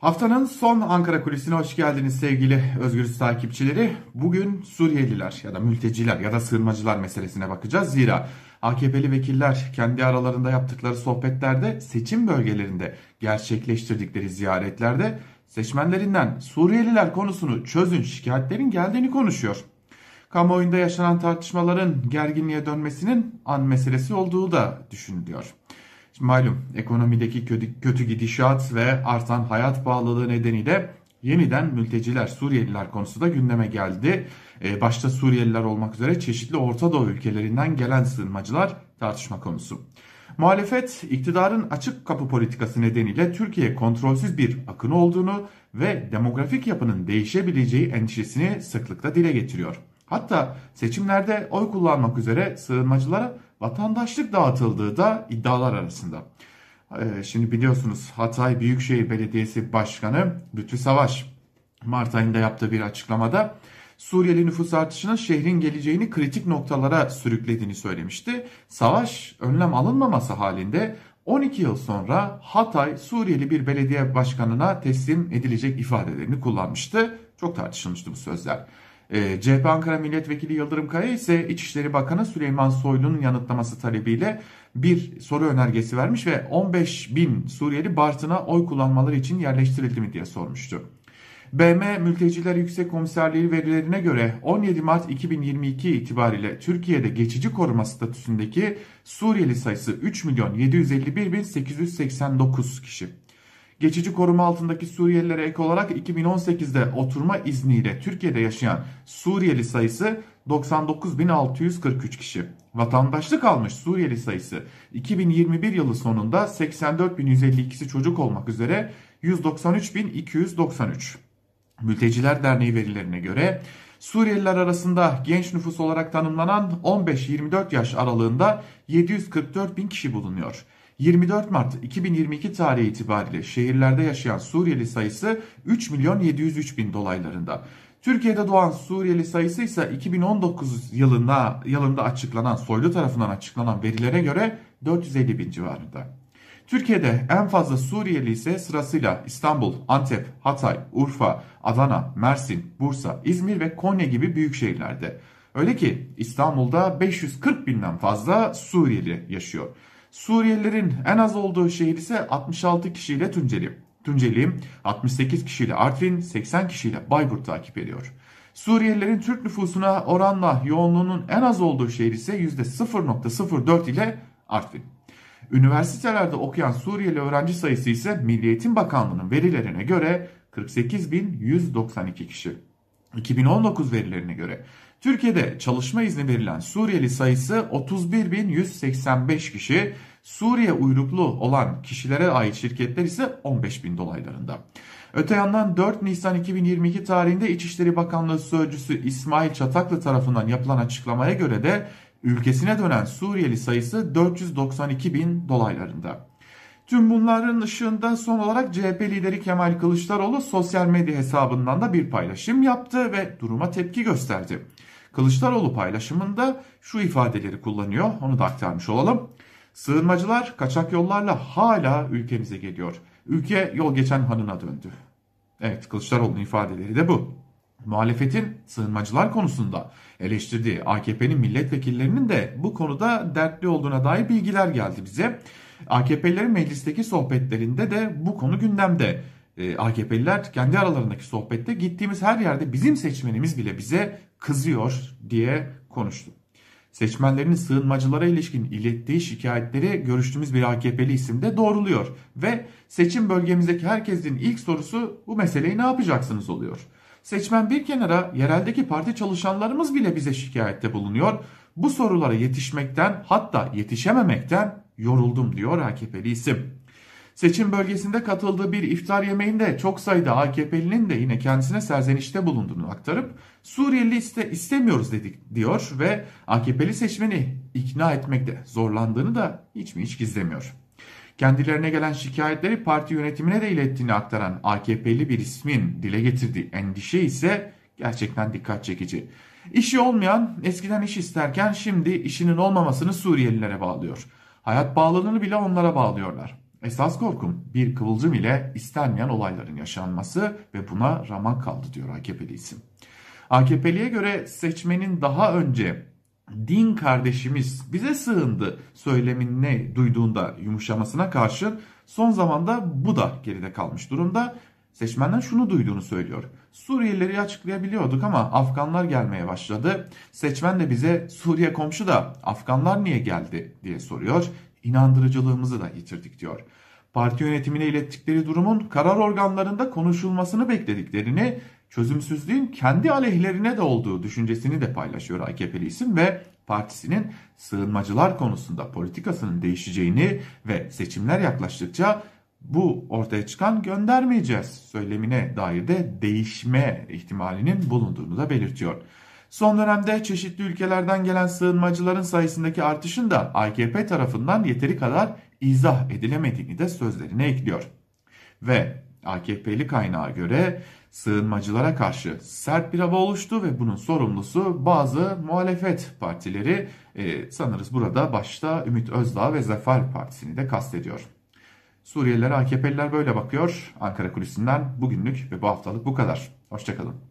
Haftanın son Ankara kulisine hoş geldiniz sevgili Özgürüz takipçileri. Bugün Suriyeliler ya da mülteciler ya da sığınmacılar meselesine bakacağız. Zira AKP'li vekiller kendi aralarında yaptıkları sohbetlerde seçim bölgelerinde gerçekleştirdikleri ziyaretlerde seçmenlerinden Suriyeliler konusunu çözün şikayetlerin geldiğini konuşuyor. Kamuoyunda yaşanan tartışmaların gerginliğe dönmesinin an meselesi olduğu da düşünülüyor. Şimdi malum ekonomideki kötü, kötü gidişat ve artan hayat pahalılığı nedeniyle yeniden mülteciler, Suriyeliler konusu da gündeme geldi. Ee, başta Suriyeliler olmak üzere çeşitli Orta Doğu ülkelerinden gelen sığınmacılar tartışma konusu. Muhalefet iktidarın açık kapı politikası nedeniyle Türkiye kontrolsüz bir akın olduğunu ve demografik yapının değişebileceği endişesini sıklıkla dile getiriyor. Hatta seçimlerde oy kullanmak üzere sığınmacılara vatandaşlık dağıtıldığı da iddialar arasında. Ee, şimdi biliyorsunuz Hatay Büyükşehir Belediyesi Başkanı Lütfü Savaş Mart ayında yaptığı bir açıklamada Suriyeli nüfus artışının şehrin geleceğini kritik noktalara sürüklediğini söylemişti. Savaş önlem alınmaması halinde 12 yıl sonra Hatay Suriyeli bir belediye başkanına teslim edilecek ifadelerini kullanmıştı. Çok tartışılmıştı bu sözler. E, ee, CHP Ankara Milletvekili Yıldırım Kaya ise İçişleri Bakanı Süleyman Soylu'nun yanıtlaması talebiyle bir soru önergesi vermiş ve 15 bin Suriyeli Bartın'a oy kullanmaları için yerleştirildi mi diye sormuştu. BM Mülteciler Yüksek Komiserliği verilerine göre 17 Mart 2022 itibariyle Türkiye'de geçici koruma statüsündeki Suriyeli sayısı 3 milyon 751 bin 889 kişi. Geçici koruma altındaki Suriyelilere ek olarak 2018'de oturma izniyle Türkiye'de yaşayan Suriyeli sayısı 99.643 kişi. Vatandaşlık almış Suriyeli sayısı 2021 yılı sonunda 84.152'si çocuk olmak üzere 193.293. Mülteciler Derneği verilerine göre Suriyeliler arasında genç nüfus olarak tanımlanan 15-24 yaş aralığında 744 bin kişi bulunuyor. 24 Mart 2022 tarihi itibariyle şehirlerde yaşayan Suriyeli sayısı 3 milyon 703 bin dolaylarında. Türkiye'de doğan Suriyeli sayısı ise 2019 yılında, yılında açıklanan Soylu tarafından açıklanan verilere göre 450 bin civarında. Türkiye'de en fazla Suriyeli ise sırasıyla İstanbul, Antep, Hatay, Urfa, Adana, Mersin, Bursa, İzmir ve Konya gibi büyük şehirlerde. Öyle ki İstanbul'da 540 binden fazla Suriyeli yaşıyor. Suriyelilerin en az olduğu şehir ise 66 kişiyle Tunceli. Tunceli 68 kişiyle Artvin, 80 kişiyle Bayburt takip ediyor. Suriyelilerin Türk nüfusuna oranla yoğunluğunun en az olduğu şehir ise %0.04 ile Artvin. Üniversitelerde okuyan Suriyeli öğrenci sayısı ise Milli Eğitim Bakanlığı'nın verilerine göre 48.192 kişi. 2019 verilerine göre Türkiye'de çalışma izni verilen Suriyeli sayısı 31.185 kişi, Suriye uyruklu olan kişilere ait şirketler ise 15.000 dolaylarında. Öte yandan 4 Nisan 2022 tarihinde İçişleri Bakanlığı Sözcüsü İsmail Çataklı tarafından yapılan açıklamaya göre de ülkesine dönen Suriyeli sayısı 492 bin dolaylarında. Tüm bunların ışığında son olarak CHP lideri Kemal Kılıçdaroğlu sosyal medya hesabından da bir paylaşım yaptı ve duruma tepki gösterdi. Kılıçdaroğlu paylaşımında şu ifadeleri kullanıyor onu da aktarmış olalım. Sığınmacılar kaçak yollarla hala ülkemize geliyor. Ülke yol geçen hanına döndü. Evet Kılıçdaroğlu'nun ifadeleri de bu. Muhalefetin sığınmacılar konusunda eleştirdiği AKP'nin milletvekillerinin de bu konuda dertli olduğuna dair bilgiler geldi bize. AKP'lilerin meclisteki sohbetlerinde de bu konu gündemde. E, AKP'liler kendi aralarındaki sohbette gittiğimiz her yerde bizim seçmenimiz bile bize kızıyor diye konuştu. Seçmenlerin sığınmacılara ilişkin ilettiği şikayetleri görüştüğümüz bir AKP'li isimde doğruluyor. Ve seçim bölgemizdeki herkesin ilk sorusu bu meseleyi ne yapacaksınız oluyor. Seçmen bir kenara yereldeki parti çalışanlarımız bile bize şikayette bulunuyor. Bu sorulara yetişmekten hatta yetişememekten yoruldum diyor AKP'li isim. Seçim bölgesinde katıldığı bir iftar yemeğinde çok sayıda AKP'linin de yine kendisine serzenişte bulunduğunu aktarıp Suriyeli iste istemiyoruz dedik diyor ve AKP'li seçmeni ikna etmekte zorlandığını da hiç mi hiç gizlemiyor. Kendilerine gelen şikayetleri parti yönetimine de ilettiğini aktaran AKP'li bir ismin dile getirdiği endişe ise gerçekten dikkat çekici. İşi olmayan eskiden iş isterken şimdi işinin olmamasını Suriyelilere bağlıyor. Hayat bağlılığını bile onlara bağlıyorlar. Esas korkum bir kıvılcım ile istenmeyen olayların yaşanması ve buna ramak kaldı diyor AKP'li isim. AKP'liye göre seçmenin daha önce din kardeşimiz bize sığındı söylemini duyduğunda yumuşamasına karşın son zamanda bu da geride kalmış durumda. Seçmenden şunu duyduğunu söylüyor. Suriyelileri açıklayabiliyorduk ama Afganlar gelmeye başladı. Seçmen de bize Suriye komşu da Afganlar niye geldi diye soruyor. İnandırıcılığımızı da yitirdik diyor. Parti yönetimine ilettikleri durumun karar organlarında konuşulmasını beklediklerini, çözümsüzlüğün kendi aleyhlerine de olduğu düşüncesini de paylaşıyor AKP'li isim ve partisinin sığınmacılar konusunda politikasının değişeceğini ve seçimler yaklaştıkça bu ortaya çıkan göndermeyeceğiz söylemine dair de değişme ihtimalinin bulunduğunu da belirtiyor. Son dönemde çeşitli ülkelerden gelen sığınmacıların sayısındaki artışın da AKP tarafından yeteri kadar izah edilemediğini de sözlerine ekliyor. Ve AKP'li kaynağa göre sığınmacılara karşı sert bir hava oluştu ve bunun sorumlusu bazı muhalefet partileri e, sanırız burada başta Ümit Özdağ ve Zafer Partisi'ni de kastediyor. Suriyeliler AKP'liler böyle bakıyor. Ankara Kulisi'nden bugünlük ve bu haftalık bu kadar. Hoşçakalın.